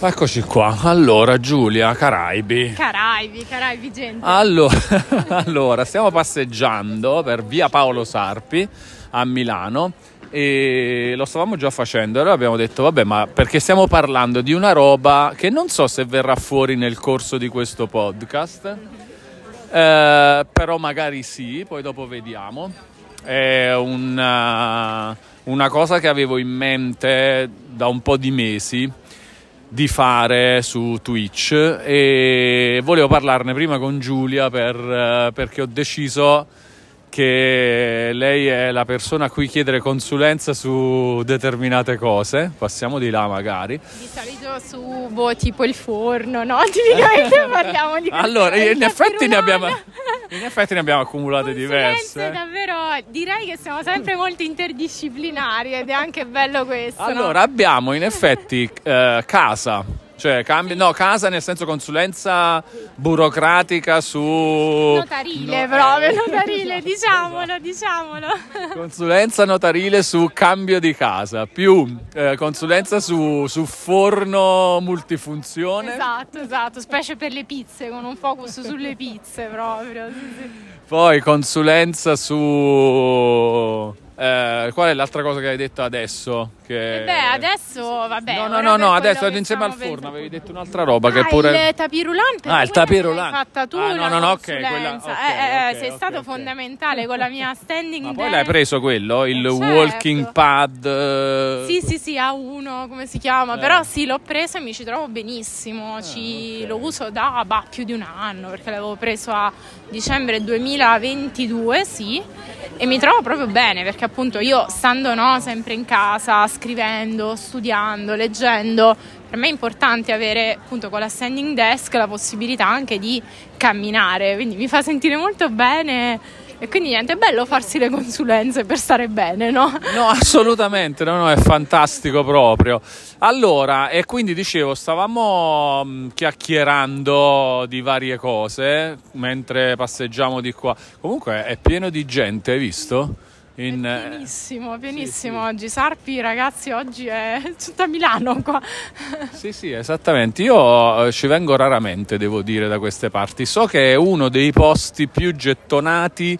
Eccoci qua. Allora, Giulia, Caraibi. Caraibi, Caraibi, gente. Allora, allora, stiamo passeggiando per via Paolo Sarpi a Milano e lo stavamo già facendo. Allora abbiamo detto, vabbè, ma perché stiamo parlando di una roba che non so se verrà fuori nel corso di questo podcast, eh, però magari sì, poi dopo vediamo. È una, una cosa che avevo in mente da un po' di mesi di fare su Twitch. E volevo parlarne prima con Giulia per, eh, perché ho deciso che lei è la persona a cui chiedere consulenza su determinate cose, passiamo di là magari. Di solito su boh, tipo il forno, no? Tipicamente parliamo di Allora, in effetti, ne abbiamo, in effetti ne abbiamo accumulate diverse. davvero, direi che siamo sempre molto interdisciplinari ed è anche bello questo. Allora, no? abbiamo in effetti eh, casa cioè, cambi, no, casa nel senso consulenza burocratica su... Notarile no, proprio, eh. notarile, diciamolo, diciamolo. Consulenza notarile su cambio di casa, più eh, consulenza su, su, forno multifunzione. Esatto, esatto, specie per le pizze, con un focus sulle pizze proprio. Sì, sì. Poi consulenza su eh, qual è l'altra cosa che hai detto adesso? Che... Eh beh, adesso vabbè. No, no, no, no adesso insieme al forno avevi detto un'altra roba ah, che pure. Il tapirulante. Ah, il tapirulante. fatta tu. Ah, no, no, no, ok. Quella... Okay, eh, okay, sei okay, stato fondamentale con la mia standing. Ma poi l'hai preso quello? Il certo. walking pad? Sì, sì, sì, A1, come si chiama. Eh. Però sì, l'ho preso e mi ci trovo benissimo. Ci... Ah, lo uso da bah, più di un anno perché l'avevo preso a dicembre 2022, sì. E mi trovo proprio bene perché appunto io stando no, sempre in casa, scrivendo, studiando, leggendo, per me è importante avere appunto con la standing desk la possibilità anche di camminare, quindi mi fa sentire molto bene. E quindi niente, è bello farsi le consulenze per stare bene, no? No, assolutamente, no, no, è fantastico proprio. Allora, e quindi dicevo, stavamo mm, chiacchierando di varie cose mentre passeggiamo di qua. Comunque è pieno di gente, hai visto? In... È pienissimo, pienissimo sì, sì. oggi. Sarpi, ragazzi, oggi è tutta Milano qua. Sì, sì, esattamente. Io eh, ci vengo raramente, devo dire, da queste parti. So che è uno dei posti più gettonati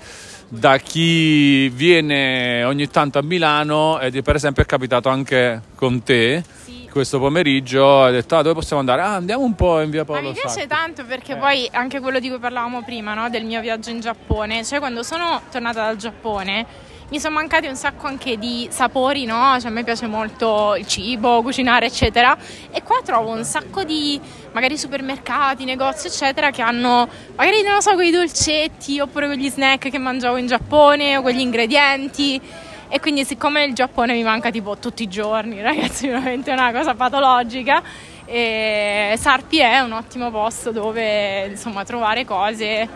da chi viene ogni tanto a Milano ed per esempio è capitato anche con te. Sì questo pomeriggio hai detto ah, dove possiamo andare? Ah, andiamo un po' in via Paolo Ma mi piace Sarti. tanto perché eh. poi anche quello di cui parlavamo prima, no? del mio viaggio in Giappone, cioè quando sono tornata dal Giappone mi sono mancati un sacco anche di sapori, no? Cioè a me piace molto il cibo, cucinare, eccetera. E qua trovo un sacco di magari supermercati, negozi, eccetera, che hanno magari non lo so, quei dolcetti oppure quegli snack che mangiavo in Giappone o quegli ingredienti. E quindi siccome il Giappone mi manca tipo tutti i giorni, ragazzi, veramente è una cosa patologica. E Sarpi è un ottimo posto dove insomma trovare cose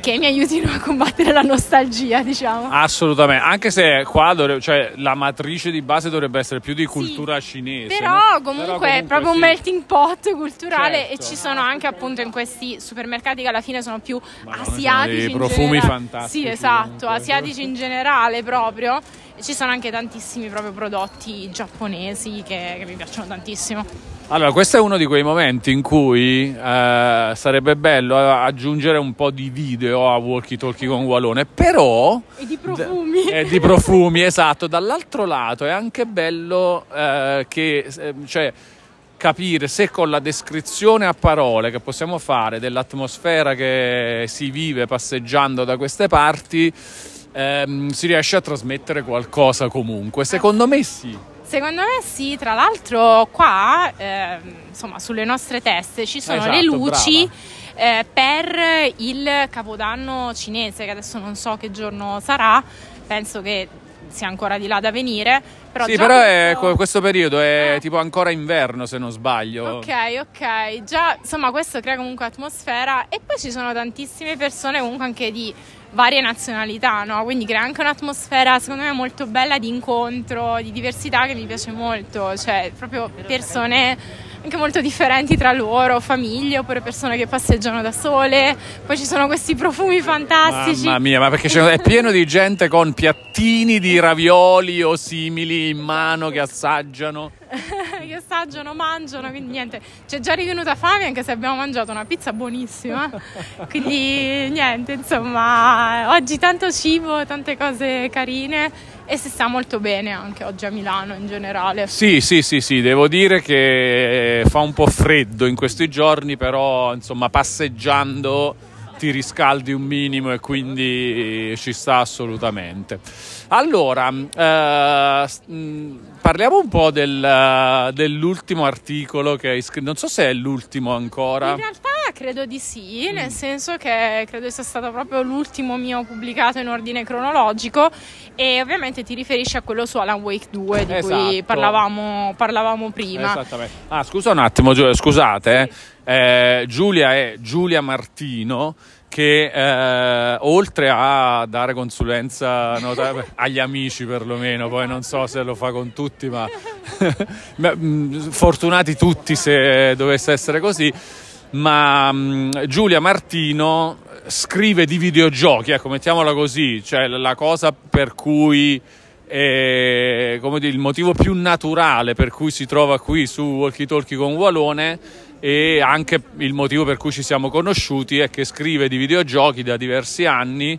che mi aiutino a combattere la nostalgia, diciamo. Assolutamente, anche se qua dovrebbe, cioè, la matrice di base dovrebbe essere più di cultura sì, cinese. Però, no? comunque, però comunque è proprio sì. un melting pot culturale certo. e ci sono anche appunto in questi supermercati che alla fine sono più Ma asiatici. Dei profumi fantastici. Sì, esatto, asiatici in generale proprio. E ci sono anche tantissimi proprio prodotti giapponesi che, che mi piacciono tantissimo. Allora, questo è uno di quei momenti in cui eh, sarebbe bello aggiungere un po' di video a Walkie Talkie con Walone, però... E di profumi. D- e di profumi, esatto. Dall'altro lato è anche bello eh, che... Eh, cioè, capire se con la descrizione a parole che possiamo fare dell'atmosfera che si vive passeggiando da queste parti ehm, si riesce a trasmettere qualcosa comunque. Secondo me sì. Secondo me sì, tra l'altro qua, eh, insomma, sulle nostre teste ci sono esatto, le luci eh, per il capodanno cinese, che adesso non so che giorno sarà, penso che sia ancora di là da venire. Però sì, però questo... È, questo periodo è eh. tipo ancora inverno se non sbaglio. Ok, ok, già insomma questo crea comunque atmosfera e poi ci sono tantissime persone comunque anche di varie nazionalità, no? quindi crea anche un'atmosfera secondo me molto bella di incontro, di diversità che mi piace molto, cioè proprio persone anche molto differenti tra loro, famiglie oppure persone che passeggiano da sole, poi ci sono questi profumi fantastici. Mamma mia, ma perché è pieno di gente con piattini di ravioli o simili in mano che assaggiano. che assaggiano, mangiano, quindi niente, c'è già rivenuta fame anche se abbiamo mangiato una pizza buonissima, quindi niente, insomma, oggi tanto cibo, tante cose carine e si sta molto bene anche oggi a Milano in generale. Sì, sì, sì, sì, devo dire che fa un po' freddo in questi giorni, però insomma passeggiando ti riscaldi un minimo e quindi ci sta assolutamente. Allora, eh, mm, parliamo un po' del, dell'ultimo articolo che hai scritto, non so se è l'ultimo ancora. In realtà credo di sì, nel senso che credo sia stato proprio l'ultimo mio pubblicato in ordine cronologico e ovviamente ti riferisci a quello su Alan Wake 2 di esatto. cui parlavamo, parlavamo, prima. Esattamente. Ah, scusa un attimo, scusate, sì. eh, Giulia è Giulia Martino che eh, oltre a dare consulenza no, agli amici perlomeno, poi non so se lo fa con tutti, ma mm, fortunati tutti se dovesse essere così, ma um, Giulia Martino scrive di videogiochi, ecco, mettiamola così, cioè la cosa per cui eh, come dire, il motivo più naturale per cui si trova qui su Walkie Talkie con Walone e anche il motivo per cui ci siamo conosciuti è che scrive di videogiochi da diversi anni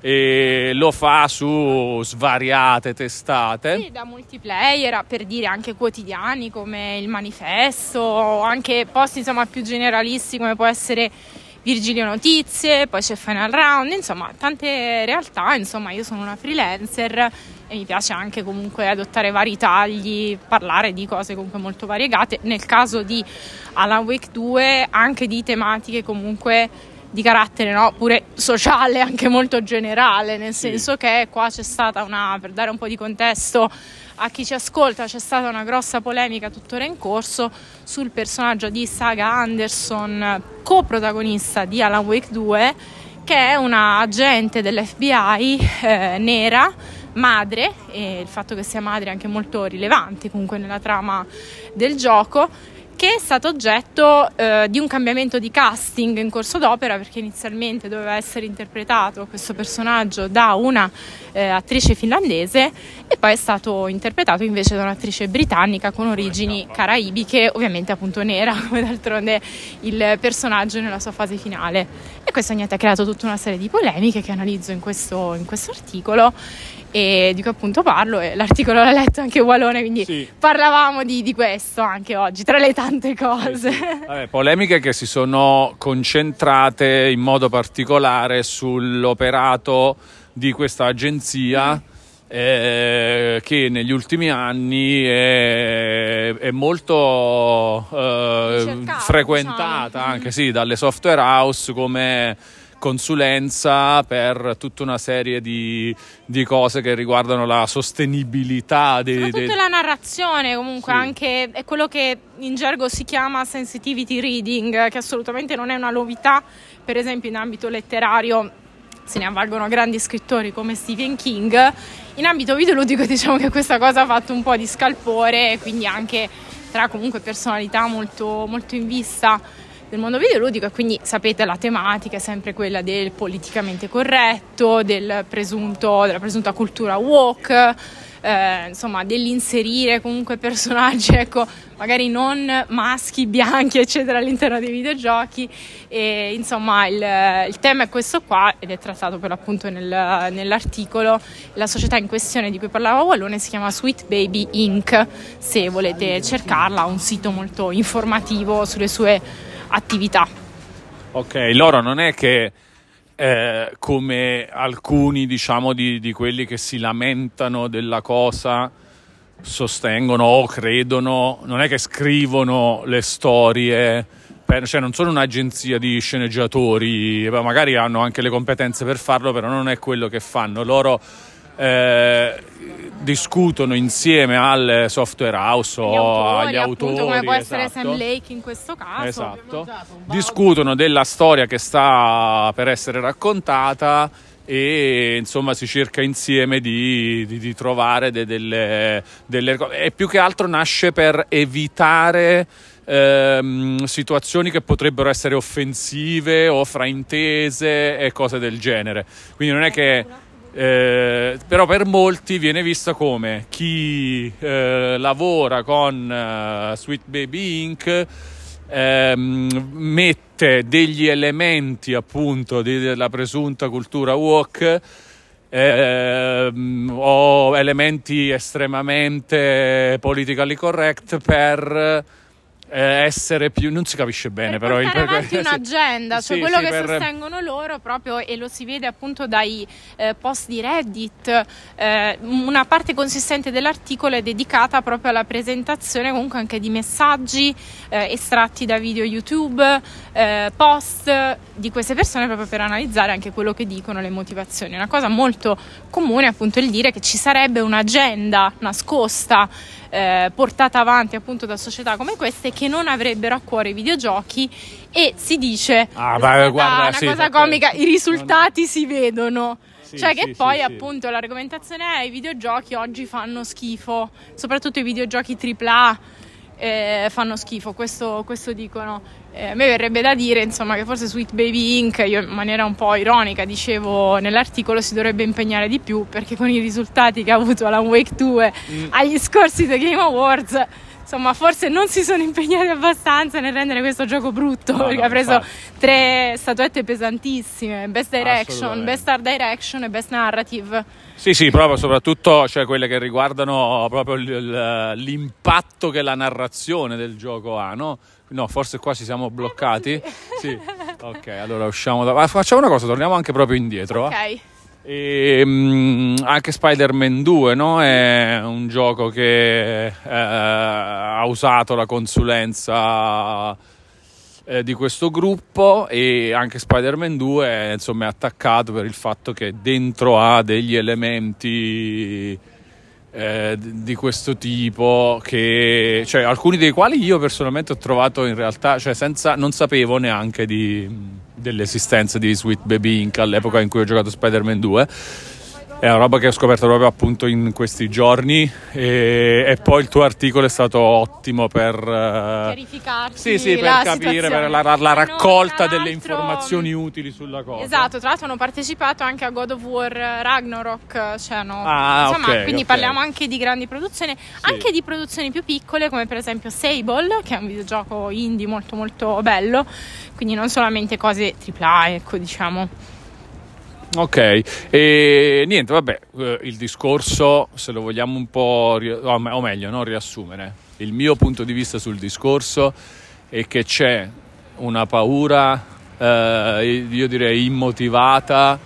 e lo fa su svariate testate. Sì, da multiplayer, per dire anche quotidiani come il manifesto, anche posti insomma più generalisti come può essere Virgilio Notizie, poi c'è Final Round, insomma tante realtà, insomma io sono una freelancer e mi piace anche comunque adottare vari tagli, parlare di cose comunque molto variegate, nel caso di Alan Wake 2 anche di tematiche comunque di carattere no? pure sociale, anche molto generale, nel senso che qua c'è stata una, per dare un po' di contesto a chi ci ascolta, c'è stata una grossa polemica tuttora in corso sul personaggio di Saga Anderson, coprotagonista di Alan Wake 2, che è una agente dell'FBI eh, nera madre e il fatto che sia madre è anche molto rilevante comunque nella trama del gioco che è stato oggetto eh, di un cambiamento di casting in corso d'opera perché inizialmente doveva essere interpretato questo personaggio da una eh, attrice finlandese e poi è stato interpretato invece da un'attrice britannica con origini caraibiche, ovviamente appunto nera, come d'altronde il personaggio nella sua fase finale. E questo niente, ha creato tutta una serie di polemiche che analizzo in questo, in questo articolo e di cui appunto parlo e l'articolo l'ha letto anche Walone quindi sì. parlavamo di, di, questo anche oggi tra le tante cose sì, sì. Vabbè, polemiche che si sono concentrate in modo particolare sull'operato di questa agenzia mm. eh, che negli ultimi anni è, è molto eh, frequentata diciamo. anche sì, dalle software house come consulenza per tutta una serie di, di cose che riguardano la sostenibilità dei, Soprattutto dei... la narrazione comunque sì. anche è quello che in gergo si chiama sensitivity reading che assolutamente non è una novità. Per esempio in ambito letterario se ne avvalgono grandi scrittori come Stephen King. In ambito videoludico diciamo che questa cosa ha fatto un po' di scalpore quindi anche tra comunque personalità molto, molto in vista del mondo videoludico e quindi sapete la tematica è sempre quella del politicamente corretto, del presunto, della presunta cultura woke, eh, insomma dell'inserire comunque personaggi ecco, magari non maschi, bianchi eccetera all'interno dei videogiochi. E insomma il, il tema è questo qua ed è trattato per l'appunto nel, nell'articolo. La società in questione di cui parlava Wallone si chiama Sweet Baby Inc. Se volete cercarla ha un sito molto informativo sulle sue attività. Ok, loro non è che eh, come alcuni diciamo di, di, quelli che si lamentano della cosa sostengono o credono, non è che scrivono le storie, per, cioè non sono un'agenzia di sceneggiatori, magari hanno anche le competenze per farlo, però non è quello che fanno. Loro eh, discutono insieme al software house o autori, agli autori, appunto, come può essere esatto. Sam Lake in questo caso. Esatto. Discutono della storia che sta per essere raccontata e insomma si cerca insieme di, di, di trovare de, delle, delle cose e più che altro nasce per evitare ehm, situazioni che potrebbero essere offensive o fraintese e cose del genere quindi non è che Eh, però per molti viene vista come chi eh, lavora con eh, Sweet Baby Inc. Ehm, mette degli elementi appunto della presunta cultura woke ehm, o elementi estremamente politically correct per essere più non si capisce bene per però il per... avanti un'agenda sì, cioè quello sì, che per... sostengono loro proprio e lo si vede appunto dai eh, post di Reddit eh, una parte consistente dell'articolo è dedicata proprio alla presentazione comunque anche di messaggi eh, estratti da video YouTube eh, post di queste persone proprio per analizzare anche quello che dicono le motivazioni. Una cosa molto comune appunto il dire che ci sarebbe un'agenda nascosta eh, portata avanti appunto da società come queste che non avrebbero a cuore i videogiochi e si dice ah, beh, guarda, una sì, cosa comica i risultati si vedono. Sì, cioè che sì, poi sì, appunto l'argomentazione è i videogiochi oggi fanno schifo soprattutto i videogiochi AAA eh, fanno schifo questo, questo dicono eh, a me verrebbe da dire insomma che forse Sweet Baby Inc. io in maniera un po' ironica dicevo nell'articolo si dovrebbe impegnare di più perché con i risultati che ha avuto Alan Wake 2 mm. agli scorsi The Game Awards insomma forse non si sono impegnati abbastanza nel rendere questo gioco brutto no, perché no, ha preso infatti. tre statuette pesantissime Best Direction, Best Art Direction e Best Narrative sì sì proprio soprattutto cioè, quelle che riguardano proprio l'impatto che la narrazione del gioco ha no? No, forse qua ci siamo bloccati. Sì. Ok, allora usciamo da... Facciamo una cosa, torniamo anche proprio indietro. Ok. E, um, anche Spider-Man 2 no? è un gioco che eh, ha usato la consulenza eh, di questo gruppo e anche Spider-Man 2 insomma, è attaccato per il fatto che dentro ha degli elementi eh, di questo tipo che cioè, alcuni dei quali io personalmente ho trovato in realtà cioè senza non sapevo neanche di, dell'esistenza di Sweet Baby Inc all'epoca in cui ho giocato Spider-Man 2 è una roba che ho scoperto proprio appunto in questi giorni e, e poi il tuo articolo è stato ottimo per uh, sì, sì, per capire per la, la, la raccolta delle informazioni utili sulla cosa esatto tra l'altro hanno partecipato anche a God of War Ragnarok cioè no, ah, insomma okay, quindi okay. parliamo anche di grandi produzioni sì. anche di produzioni più piccole come per esempio Sable che è un videogioco indie molto molto bello quindi non solamente cose AAA ecco diciamo Ok, e niente, vabbè, eh, il discorso, se lo vogliamo un po', o meglio, no, riassumere, il mio punto di vista sul discorso è che c'è una paura, eh, io direi immotivata,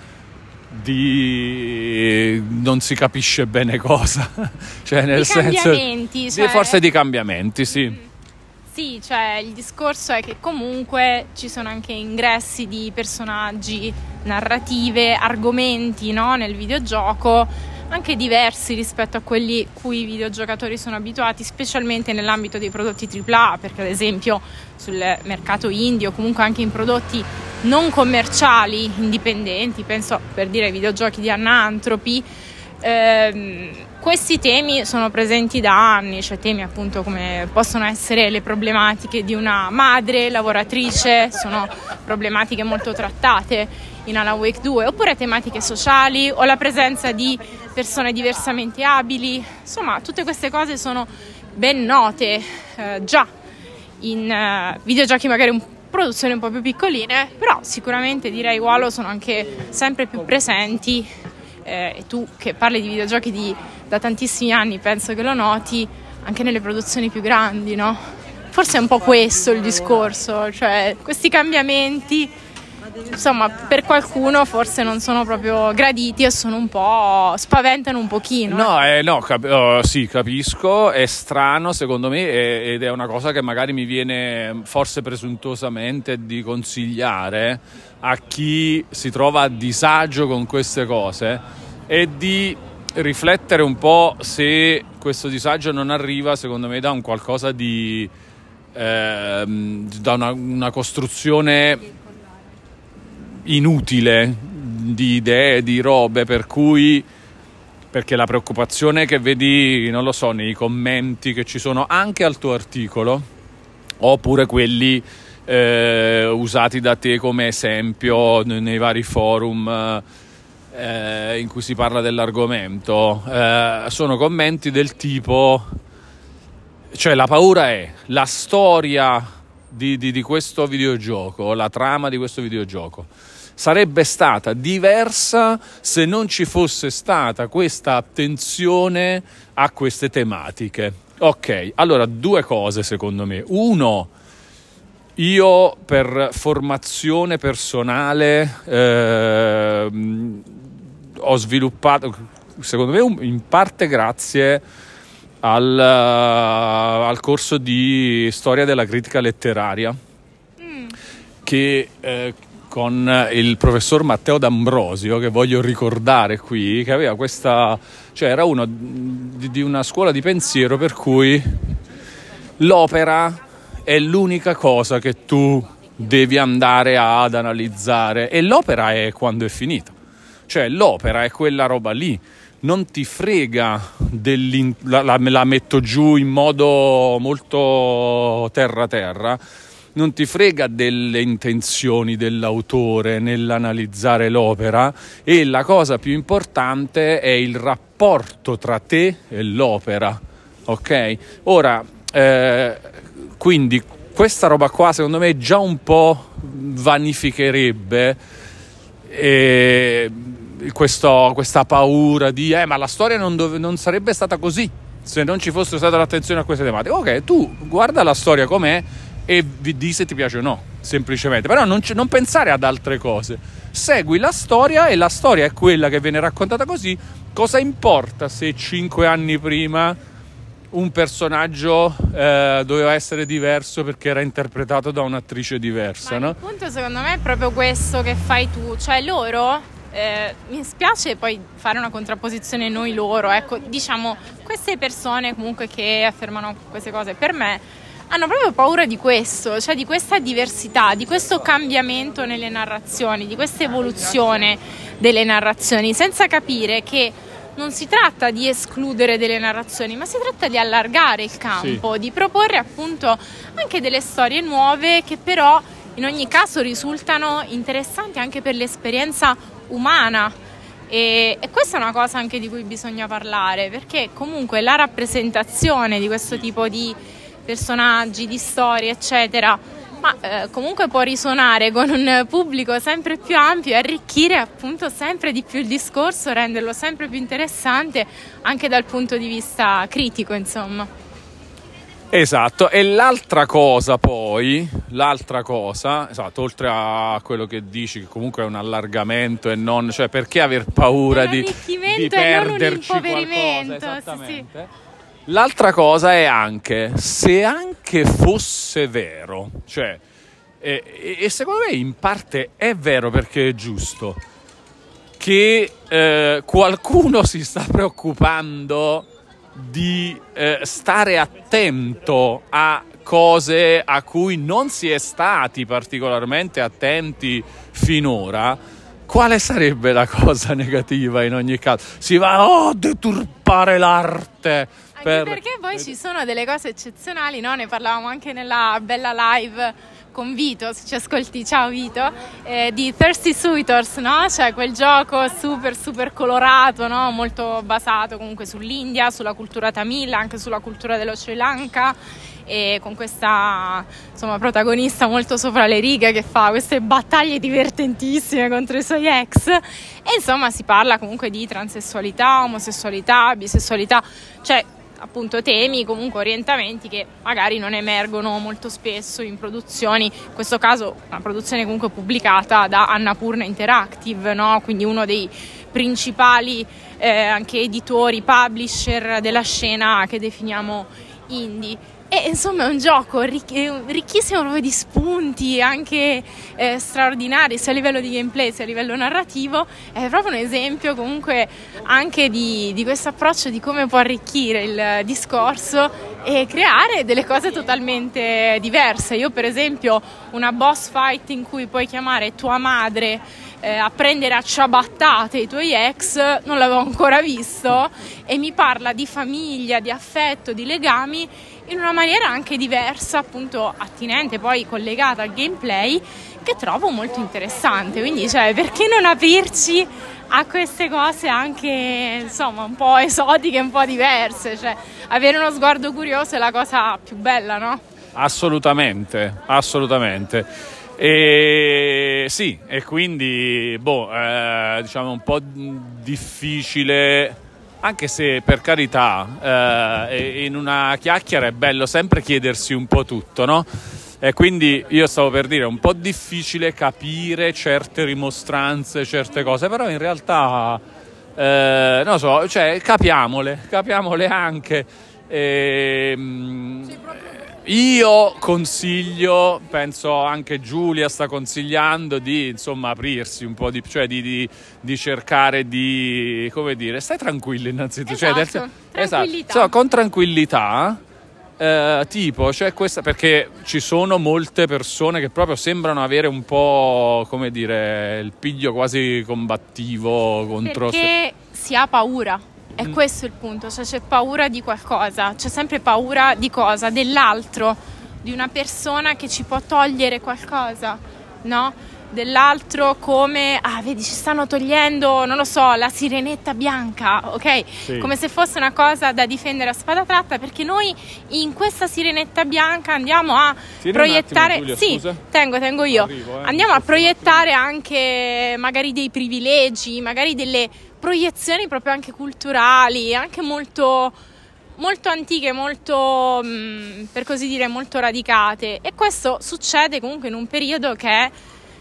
di non si capisce bene cosa, cioè nel di senso, cambiamenti, cioè... forse di cambiamenti, sì. Mm sì, cioè il discorso è che comunque ci sono anche ingressi di personaggi, narrative, argomenti no? nel videogioco anche diversi rispetto a quelli cui i videogiocatori sono abituati, specialmente nell'ambito dei prodotti AAA, perché ad esempio sul mercato indie o comunque anche in prodotti non commerciali, indipendenti, penso per dire ai videogiochi di Anantropy, ehm, questi temi sono presenti da anni, cioè temi appunto come possono essere le problematiche di una madre lavoratrice, sono problematiche molto trattate in Alan Wake 2, oppure tematiche sociali o la presenza di persone diversamente abili, insomma tutte queste cose sono ben note eh, già in eh, videogiochi magari un produzioni un po' più piccoline, però sicuramente direi Wallo sono anche sempre più presenti eh, e tu che parli di videogiochi di, da tantissimi anni penso che lo noti anche nelle produzioni più grandi, no? Forse è un po' questo il discorso, cioè questi cambiamenti insomma per qualcuno forse non sono proprio graditi e sono un po' spaventano un pochino. No, eh, no cap- oh, sì, capisco, è strano secondo me ed è una cosa che magari mi viene forse presuntuosamente di consigliare a chi si trova a disagio con queste cose e di riflettere un po' se questo disagio non arriva secondo me da un qualcosa di eh, da una, una costruzione inutile di idee, di robe, per cui perché la preoccupazione che vedi, non lo so, nei commenti che ci sono anche al tuo articolo, oppure quelli eh, usati da te come esempio nei vari forum, eh, in cui si parla dell'argomento, eh, sono commenti del tipo, cioè la paura è la storia di, di, di questo videogioco, la trama di questo videogioco sarebbe stata diversa se non ci fosse stata questa attenzione a queste tematiche. Ok, allora due cose secondo me. Uno, io per formazione personale eh, ho sviluppato, secondo me in parte grazie al, al corso di storia della critica letteraria mm. che eh, con il professor Matteo D'Ambrosio, che voglio ricordare qui, che aveva questa, cioè era uno di, di una scuola di pensiero per cui l'opera è l'unica cosa che tu devi andare ad analizzare e l'opera è quando è finita, cioè l'opera è quella roba lì. Non ti frega la, la, la metto giù in modo molto terra-terra non ti frega delle intenzioni dell'autore nell'analizzare l'opera e la cosa più importante è il rapporto tra te e l'opera. Ok? Ora, eh, quindi questa roba qua secondo me già un po' vanificherebbe eh, questo, questa paura di eh ma la storia non, dove, non sarebbe stata così se non ci fosse stata l'attenzione a queste tematiche. Ok, tu guarda la storia com'è e vi di se ti piace o no, semplicemente. Però non, non, pensare ad altre cose. Segui la storia e la storia è quella che viene raccontata così. Cosa importa se cinque anni prima un personaggio eh, doveva essere diverso perché era interpretato da un'attrice diversa? Ma no? Il punto secondo me è proprio questo che fai tu, cioè loro eh, mi spiace poi fare una contrapposizione noi loro, ecco, diciamo queste persone comunque che affermano queste cose per me hanno proprio paura di questo, cioè di questa diversità, di questo cambiamento nelle narrazioni, di questa evoluzione delle narrazioni, senza capire che non si tratta di escludere delle narrazioni, ma si tratta di allargare il campo, sì. di proporre appunto anche delle storie nuove che però in ogni caso risultano interessanti anche per l'esperienza umana. E, e, questa è una cosa anche di cui bisogna parlare, perché comunque la rappresentazione di questo tipo di personaggi, di storie, eccetera, ma eh, comunque può risuonare con un pubblico sempre più ampio e arricchire appunto sempre di più il discorso, renderlo sempre più interessante anche dal punto di vista critico, insomma. Esatto, e l'altra cosa poi, l'altra cosa, esatto, oltre a quello che dici che comunque è un allargamento e non, cioè perché aver paura di, di perderci qualcosa, esattamente. Sì, sì L'altra cosa è anche, se anche fosse vero, cioè, e, e secondo me in parte è vero perché è giusto, che eh, qualcuno si sta preoccupando di eh, stare attento a cose a cui non si è stati particolarmente attenti finora, quale sarebbe la cosa negativa in ogni caso? Si va oh, a deturpare l'arte per... perché poi ci sono delle cose eccezionali, no? ne parlavamo anche nella bella live con Vito, se ci ascolti, ciao Vito, eh, di Thirsty Suitors, no? Cioè quel gioco super super colorato, no? Molto basato comunque sull'India, sulla cultura tamil, anche sulla cultura dello Sri Lanka e con questa insomma, protagonista molto sopra le righe che fa queste battaglie divertentissime contro i suoi ex e insomma si parla comunque di transessualità, omosessualità, bisessualità, cioè appunto temi, comunque orientamenti che magari non emergono molto spesso in produzioni, in questo caso una produzione comunque pubblicata da Annapurna Interactive, no? quindi uno dei principali eh, anche editori, publisher della scena che definiamo indie. E insomma è un gioco ric- ricchissimo proprio di spunti, anche eh, straordinari, sia a livello di gameplay sia a livello narrativo. È proprio un esempio comunque anche di, di questo approccio di come può arricchire il discorso e creare delle cose totalmente diverse. Io per esempio una boss fight in cui puoi chiamare tua madre eh, a prendere a ciabattate i tuoi ex, non l'avevo ancora visto e mi parla di famiglia, di affetto, di legami in una maniera anche diversa, appunto attinente, poi collegata al gameplay, che trovo molto interessante. Quindi, cioè, perché non aprirci a queste cose anche, insomma, un po' esotiche, un po' diverse? Cioè, avere uno sguardo curioso è la cosa più bella, no? Assolutamente, assolutamente. E sì, e quindi, boh, eh, diciamo un po' difficile anche se per carità eh, in una chiacchiera è bello sempre chiedersi un po' tutto, no? E quindi io stavo per dire, è un po' difficile capire certe rimostranze, certe cose, però in realtà, eh, non so, cioè capiamole, capiamole anche. E, ehm, io consiglio, penso anche Giulia sta consigliando di insomma aprirsi un po' di cioè di, di, di cercare di come dire, stai tranquillo innanzitutto, esatto, cioè, esatto, tranquillità. Cioè, con tranquillità. Eh, tipo, cioè questa perché ci sono molte persone che proprio sembrano avere un po' come dire il piglio quasi combattivo contro perché si ha paura è mm. questo il punto, cioè c'è paura di qualcosa, c'è sempre paura di cosa? Dell'altro, di una persona che ci può togliere qualcosa, no? Dell'altro come, ah vedi ci stanno togliendo, non lo so, la sirenetta bianca, ok? Sì. Come se fosse una cosa da difendere a spada tratta perché noi in questa sirenetta bianca andiamo a Sirena proiettare... Attimo, Giulia, sì, scusa. tengo, tengo io. Arrivo, eh, andiamo a proiettare anche magari dei privilegi, magari delle proiezioni proprio anche culturali, anche molto, molto antiche, molto, mm, per così dire, molto radicate. E questo succede comunque in un periodo che è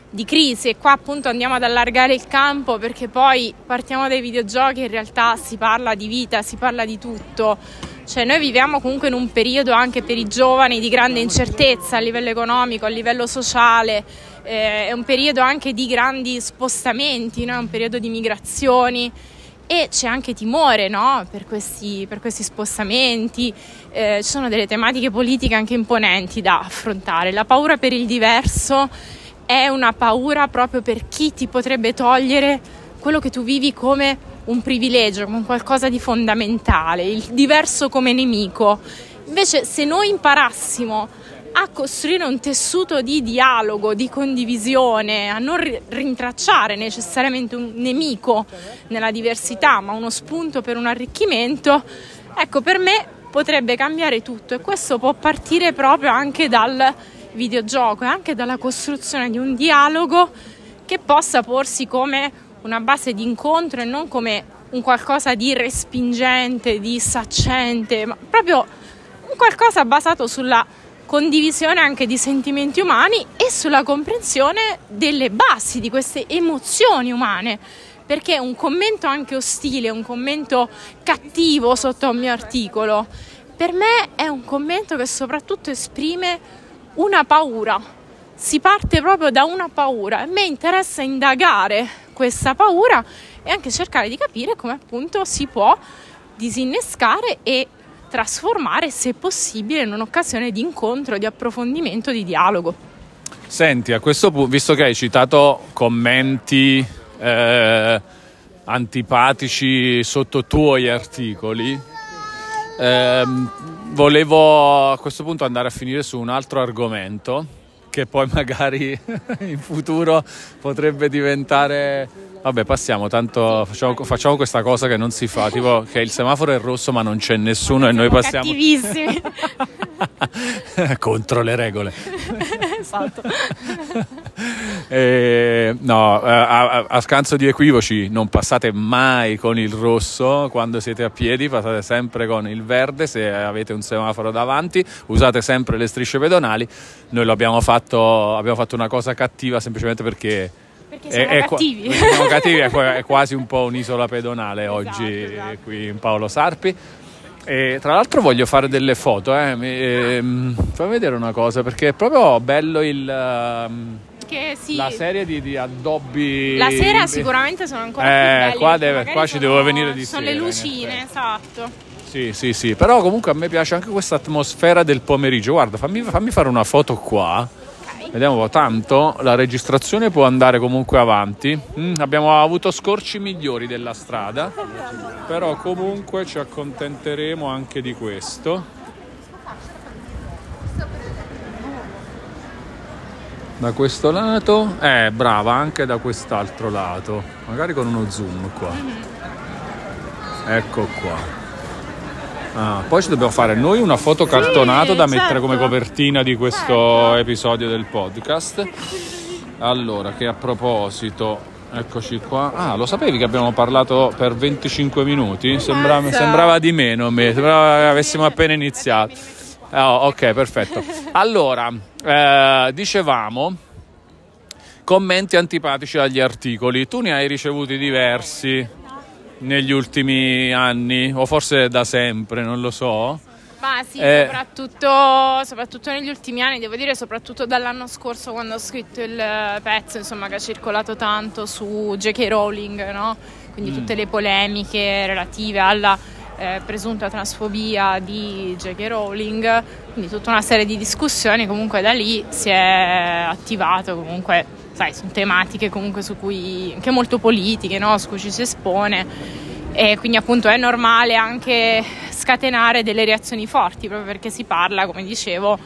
di crisi e qua appunto andiamo ad allargare il campo perché poi partiamo dai videogiochi in realtà si parla di vita, si parla di tutto. Cioè noi viviamo comunque in un periodo anche per i giovani di grande incertezza a livello economico, a livello sociale, eh, è un periodo anche di grandi spostamenti, no? è un periodo di migrazioni e c'è anche timore no? per, questi, per, questi, spostamenti, eh, ci sono delle tematiche politiche anche imponenti da affrontare. La paura per il diverso è una paura proprio per chi ti potrebbe togliere quello che tu vivi come un privilegio, come qualcosa di fondamentale, il diverso come nemico. Invece se noi imparassimo a costruire un tessuto di dialogo, di condivisione, a non rintracciare necessariamente un nemico nella diversità, ma uno spunto per un arricchimento, ecco, per me potrebbe cambiare tutto e questo può partire proprio anche dal videogioco e anche dalla costruzione di un dialogo che possa porsi come una base di incontro e non come un qualcosa di respingente, di saccente, ma proprio un qualcosa basato sulla condivisione anche di sentimenti umani e sulla comprensione delle basi di queste emozioni umane. Perché un commento anche ostile, un commento cattivo sotto un mio articolo, per me è un commento che soprattutto esprime una paura. Si parte proprio da una paura. A me interessa indagare questa paura e anche cercare di capire come appunto si può disinnescare e trasformare, se possibile, in un'occasione di incontro, di approfondimento, di dialogo. Senti, a questo punto, visto che hai citato commenti eh, antipatici sotto tuoi articoli, eh, volevo a questo punto andare a finire su un altro argomento che poi magari in futuro potrebbe diventare Vabbè, passiamo, tanto facciamo, facciamo, questa cosa che non si fa, tipo che il semaforo è rosso ma non c'è nessuno e noi passiamo... Cattivissimi! Contro le regole. esatto. E, no, a, a, scanso di equivoci, non passate mai con il rosso quando siete a piedi, passate sempre con il verde se avete un semaforo davanti, usate sempre le strisce pedonali. Noi lo abbiamo fatto, abbiamo fatto una cosa cattiva semplicemente perché perché siamo è, cattivi. È, siamo cattivi, è, quasi un po' un'isola pedonale esatto, oggi esatto. qui in Paolo Sarpi. E tra l'altro voglio fare delle foto, eh. Mi, ehm, fammi vedere una cosa perché è proprio bello il... Um, sì. La serie di, di, addobbi. La sera sicuramente sono ancora eh, più belli. Qua, deve, qua ci devo venire di sono. Sono le lucine, esatto. Sì, sì, sì. Però comunque a me piace anche questa atmosfera del pomeriggio. Guarda, fammi, fammi fare una foto qua. Vediamo tanto la registrazione può andare comunque avanti. Mm, abbiamo avuto scorci migliori della strada, però comunque ci accontenteremo anche di questo. Da questo lato, eh brava, anche da quest'altro lato, magari con uno zoom qua. Ecco qua. Ah, poi ci dobbiamo fare noi una foto cartonata Sì, da mettere certo. come copertina di questo Certo. episodio del podcast. Allora, che a proposito, eccoci qua. Ah, lo sapevi che abbiamo parlato per 25 minuti? Sembra- Mazza. sembrava di meno me, sembrava che avessimo appena iniziato. Oh, ok, perfetto. Allora, eh, dicevamo commenti antipatici agli articoli. Tu ne hai ricevuti diversi negli ultimi anni, o forse da sempre, non lo so. Ma sì, Eh. soprattutto, soprattutto negli ultimi anni, devo dire, soprattutto dall'anno scorso quando ho scritto il pezzo, insomma, che ha circolato tanto su J.K. Rowling, no? Quindi tutte le polemiche relative alla eh, presunta transfobia di J.K. Rowling, quindi tutta una serie di discussioni, comunque da lì si è attivato comunque, sai, sono tematiche comunque su cui, anche molto politiche, no? Su cui ci si espone e quindi appunto è normale anche scatenare delle reazioni forti proprio perché si parla, come dicevo,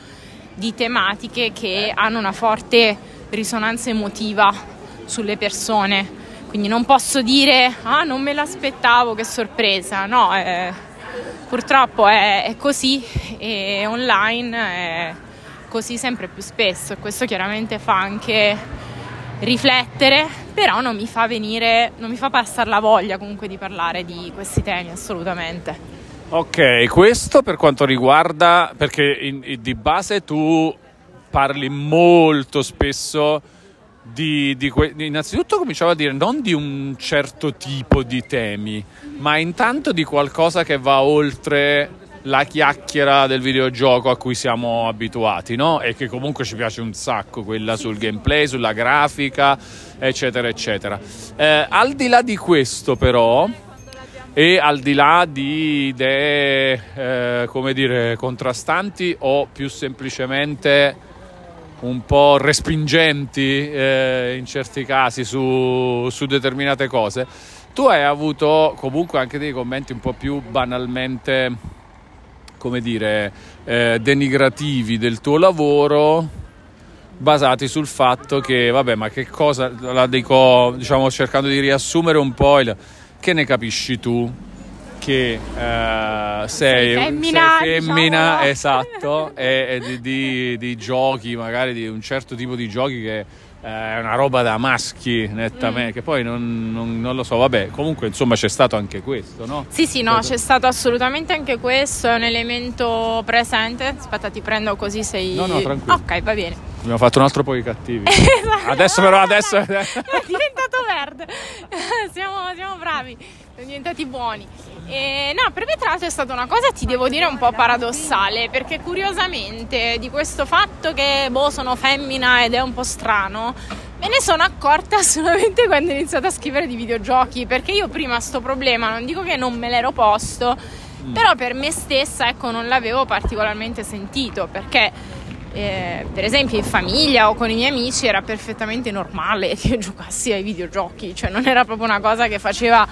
di tematiche che hanno una forte risonanza emotiva sulle persone. Quindi non posso dire ah non me l'aspettavo, che sorpresa, no, eh, purtroppo è, è così e online è così sempre più spesso e questo chiaramente fa anche riflettere, però non mi fa venire, non mi fa passare la voglia comunque di parlare di questi temi assolutamente. Ok, questo per quanto riguarda, perché in- in- di base tu parli molto spesso di, di que- innanzitutto cominciavo a dire non di un certo tipo di temi, ma intanto di qualcosa che va oltre la chiacchiera del videogioco a cui siamo abituati, no? E che comunque ci piace un sacco, quella sul gameplay, sulla grafica, eccetera, eccetera. Eh, al di là di questo, però, e al di là di idee, eh, come dire, contrastanti o più semplicemente un po' respingenti eh, in certi casi su, su determinate cose, tu hai avuto comunque anche dei commenti un po' più banalmente, come dire, eh, denigrativi del tuo lavoro basati sul fatto che, vabbè, ma che cosa, la dico, diciamo, cercando di riassumere un po' il, che ne capisci tu che eh, sei, Sei femmina, sei femmina, diciamo. esatto, e, e di, di- di giochi, magari di un certo tipo di giochi che è una roba da maschi, nettamente, che poi non, non- non lo so, vabbè, comunque insomma c'è stato anche questo, no? Sì, sì, no, c'è stato assolutamente anche questo, è un elemento presente. Aspetta, ti prendo così sei... No, no, tranquillo. Ok, va bene. Abbiamo fatto un altro po' i cattivi. Esatto. Adesso però, adesso... è diventato verde. siamo, siamo bravi, siamo diventati buoni. E, no, per me tra l'altro è stata una cosa, ti devo dire, un po' paradossale, perché curiosamente di questo fatto che boh, sono femmina ed è un po' strano, me ne sono accorta solamente quando ho iniziato a scrivere di videogiochi, perché io prima sto problema, non dico che non me l'ero posto, però per me stessa, ecco, non l'avevo particolarmente sentito, perché eh, per esempio in famiglia o con i miei amici era perfettamente normale che io giocassi ai videogiochi, cioè non era proprio una cosa che faceva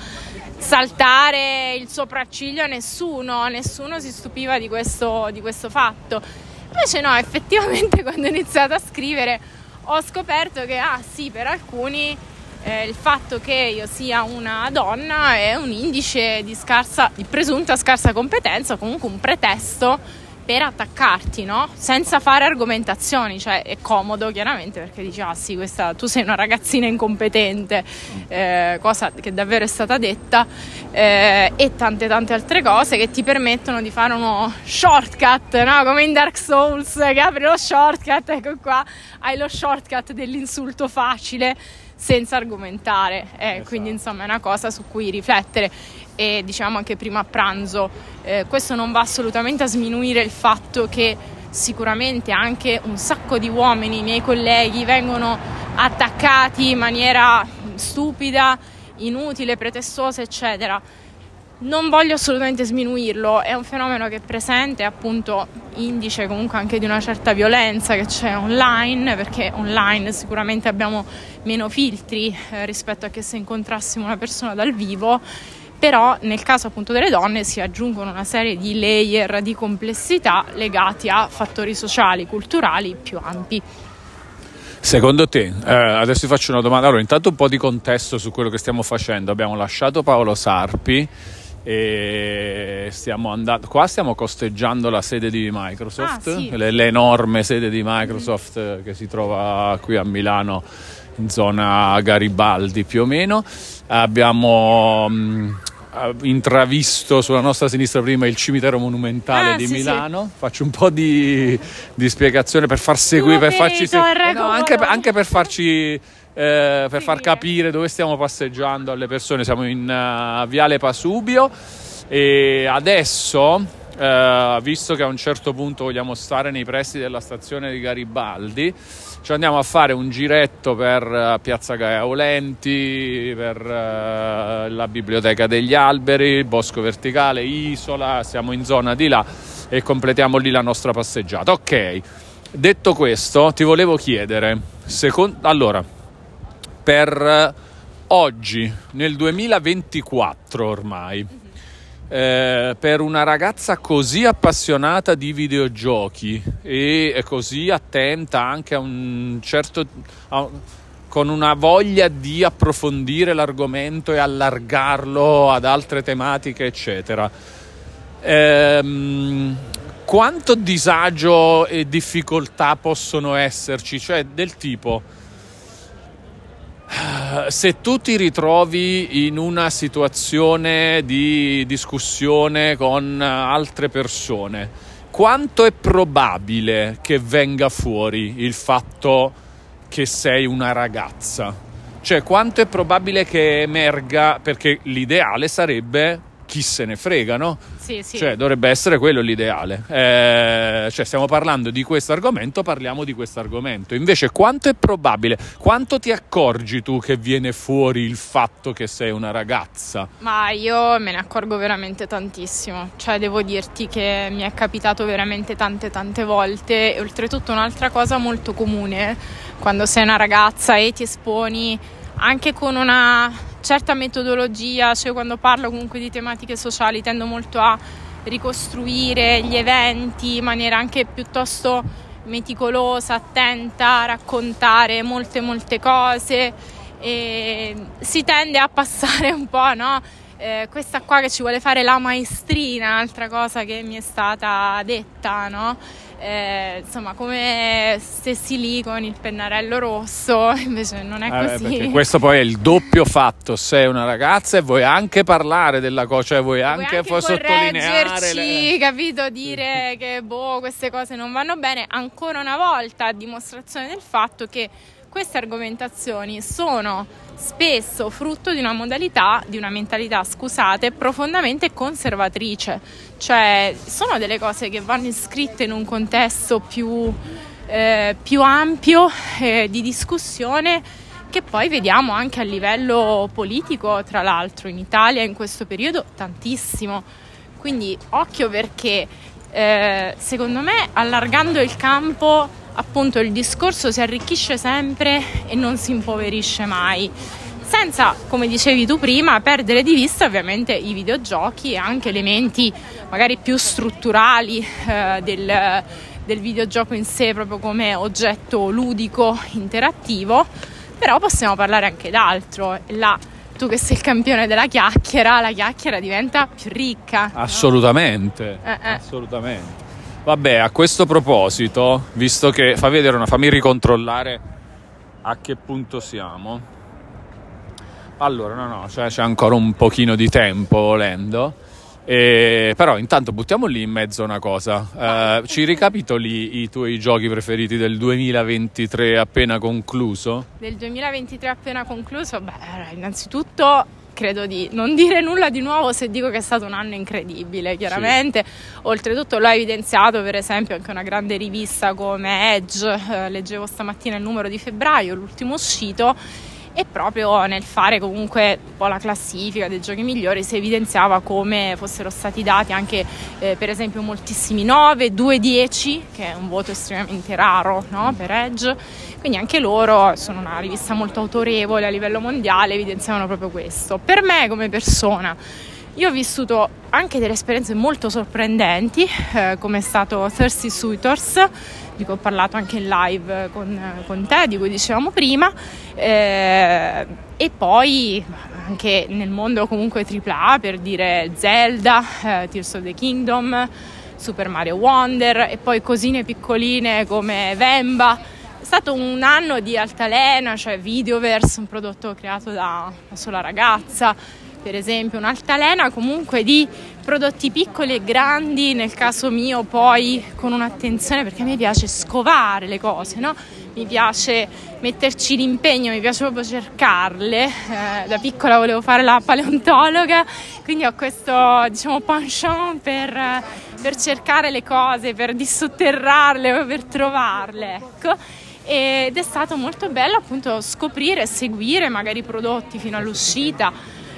saltare il sopracciglio a nessuno, nessuno si stupiva di questo, di questo fatto. Invece no, effettivamente quando ho iniziato a scrivere ho scoperto che ah sì, per alcuni eh, il fatto che io sia una donna è un indice di scarsa, di presunta scarsa competenza, comunque un pretesto per attaccarti, no? Senza fare argomentazioni, cioè è comodo chiaramente perché dici ah sì, questa, tu sei una ragazzina incompetente, eh, cosa che davvero è stata detta, eh, e tante tante altre cose che ti permettono di fare uno shortcut, no? Come in Dark Souls che apri lo shortcut, ecco qua, hai lo shortcut dell'insulto facile senza argomentare, eh, quindi insomma è una cosa su cui riflettere e diciamo anche prima a pranzo, eh, questo non va assolutamente a sminuire il fatto che sicuramente anche un sacco di uomini, i miei colleghi, vengono attaccati in maniera stupida, inutile, pretestuosa, eccetera. Non voglio assolutamente sminuirlo, è un fenomeno che è presente, appunto indice comunque anche di una certa violenza che c'è online, perché online sicuramente abbiamo meno filtri eh, rispetto a che se incontrassimo una persona dal vivo, però nel caso appunto delle donne si aggiungono una serie di layer di complessità legati a fattori sociali, culturali più ampi. Secondo te, eh, adesso ti faccio una domanda, allora intanto un po' di contesto su quello che stiamo facendo, abbiamo lasciato Paolo Sarpi e stiamo andando, qua stiamo costeggiando la sede di Microsoft, Ah, sì. l'enorme sede di Microsoft eh, che si trova qui a Milano in zona Garibaldi più o meno. Abbiamo mh, eh, intravisto sulla nostra sinistra prima il cimitero monumentale Ah, di sì, sì. Milano. Faccio un po' di, di spiegazione per far seguire, per farci se- eh no, anche, anche per farci. eh, per far capire dove stiamo passeggiando alle persone, siamo in eh, Viale Pasubio e adesso, eh, visto che a un certo punto vogliamo stare nei pressi della stazione di Garibaldi, ci andiamo a fare un giretto per eh, Piazza Gaia Aulenti, per eh, la Biblioteca degli Alberi, Bosco Verticale, Isola, siamo in zona di là e completiamo lì la nostra passeggiata. Ok, detto questo, ti volevo chiedere, secon- allora, per eh, oggi, nel 2024 ormai, eh, per una ragazza così appassionata di videogiochi e così attenta anche a un certo... a- con una voglia di approfondire l'argomento e allargarlo ad altre tematiche, eccetera. Ehm, quanto disagio e difficoltà possono esserci? Cioè, del tipo, se tu ti ritrovi in una situazione di discussione con altre persone, quanto è probabile che venga fuori il fatto che sei una ragazza? Cioè, quanto è probabile che emerga, perché l'ideale sarebbe chi se ne frega, no? Sì, sì. Cioè, dovrebbe essere quello l'ideale. Eh, cioè, stiamo parlando di questo argomento, parliamo di questo argomento. Invece, quanto è probabile, quanto ti accorgi tu che viene fuori il fatto che sei una ragazza? Ma io me ne accorgo veramente tantissimo, cioè devo dirti che mi è capitato veramente tante tante volte e oltretutto un'altra cosa molto comune quando sei una ragazza e ti esponi anche con una certa metodologia, cioè quando parlo comunque di tematiche sociali tendo molto a ricostruire gli eventi in maniera anche piuttosto meticolosa, attenta, raccontare molte molte cose e si tende a passare un po', no? Eh, questa qua che ci vuole fare la maestrina, altra cosa che mi è stata detta, no? Eh, insomma, come stessi lì con il pennarello rosso, invece non è Eh, così. perché questo poi è il doppio fatto. Sei una ragazza e vuoi anche parlare della cosa, cioè vuoi Vuoi anche, sottolineare. le- capito? Dire che boh, queste cose non vanno bene, ancora una volta a dimostrazione del fatto che queste argomentazioni sono spesso frutto di una modalità, di una mentalità, scusate, profondamente conservatrice. Cioè, sono delle cose che vanno iscritte in un contesto più, eh, più ampio eh, di discussione che poi vediamo anche a livello politico, tra l'altro in Italia in questo periodo tantissimo. Quindi occhio perché eh, secondo me allargando il campo appunto il discorso si arricchisce sempre e non si impoverisce mai. Senza, come dicevi tu prima, perdere di vista ovviamente i videogiochi e anche elementi magari più strutturali eh, del, del videogioco in sé, proprio come oggetto ludico interattivo, però possiamo parlare anche d'altro. Là, tu che sei il campione della chiacchiera, la chiacchiera diventa più ricca. no? Assolutamente, Eh, eh. assolutamente. Vabbè, a questo proposito, visto che fa vedere una, fammi ricontrollare a che punto siamo. Allora, no, no, cioè, c'è ancora un pochino di tempo volendo. E- però intanto buttiamo lì in mezzo una cosa. Eh, ci ricapitoli i tuoi giochi preferiti del 2023 appena concluso? del 2023 appena concluso, beh, innanzitutto credo di non dire nulla di nuovo se dico che è stato un anno incredibile, chiaramente. Oltretutto l'ho evidenziato, per esempio, anche una grande rivista come Edge, eh, leggevo stamattina il numero di febbraio, l'ultimo uscito. E proprio nel fare comunque un po' la classifica dei giochi migliori si evidenziava come fossero stati dati anche eh, per esempio moltissimi 9, 2, 10, che è un voto estremamente raro no, per Edge. Quindi anche loro sono una rivista molto autorevole a livello mondiale, evidenziavano proprio questo. Per me come persona io ho vissuto anche delle esperienze molto sorprendenti, eh, come è stato Thirsty Suitors, di cui ho parlato anche in live con, con te, di cui dicevamo prima, eh, e poi anche nel mondo comunque AAA per dire Zelda, eh, Tears of the Kingdom, Super Mario Wonder e poi cosine piccoline come Vemba. È stato un anno di altalena, cioè Videoverse, un prodotto creato da una sola ragazza, per esempio un'altalena comunque di prodotti piccoli e grandi, nel caso mio poi con un'attenzione perché a me piace scovare le cose, no? mi piace metterci l'impegno, mi piace proprio cercarle. Eh, da piccola volevo fare la paleontologa, quindi ho questo diciamo penchant per, per cercare le cose, per dissotterrarle, per trovarle. Ecco ed è stato molto bello appunto scoprire e seguire magari i prodotti fino all'uscita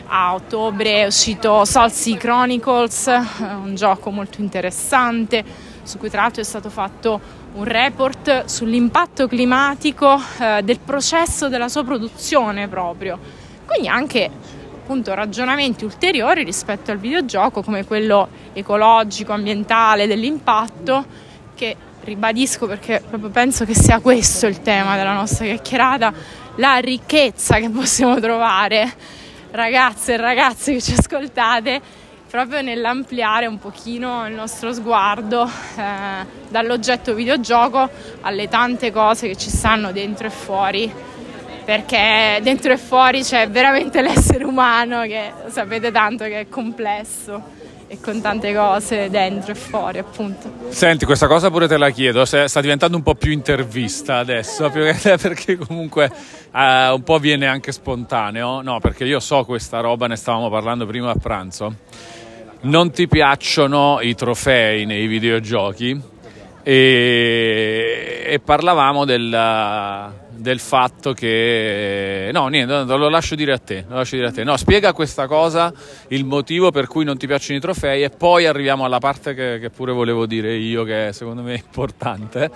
a ottobre è uscito Salsy Chronicles, un gioco molto interessante su cui tra l'altro è stato fatto un report sull'impatto climatico eh, del processo della sua produzione proprio. Quindi anche appunto ragionamenti ulteriori rispetto al videogioco come quello ecologico, ambientale, dell'impatto che ribadisco perché proprio penso che sia questo il tema della nostra chiacchierata, la ricchezza che possiamo trovare ragazze e ragazzi che ci ascoltate proprio nell'ampliare un pochino il nostro sguardo eh, dall'oggetto videogioco alle tante cose che ci stanno dentro e fuori. Perché dentro e fuori c'è veramente l'essere umano che sapete tanto che è complesso e con tante cose dentro e fuori, appunto. Senti, questa cosa pure te la chiedo, sta diventando un po' più intervista adesso, perché comunque eh, un po' viene anche spontaneo, no, perché io so questa roba, ne stavamo parlando prima a pranzo. Non ti piacciono i trofei nei videogiochi e, e parlavamo del del fatto che no niente lo lascio dire a te lascio dire a te. No spiega questa cosa il motivo per cui non ti piacciono i trofei e poi arriviamo alla parte che, che pure volevo dire io che secondo me è importante.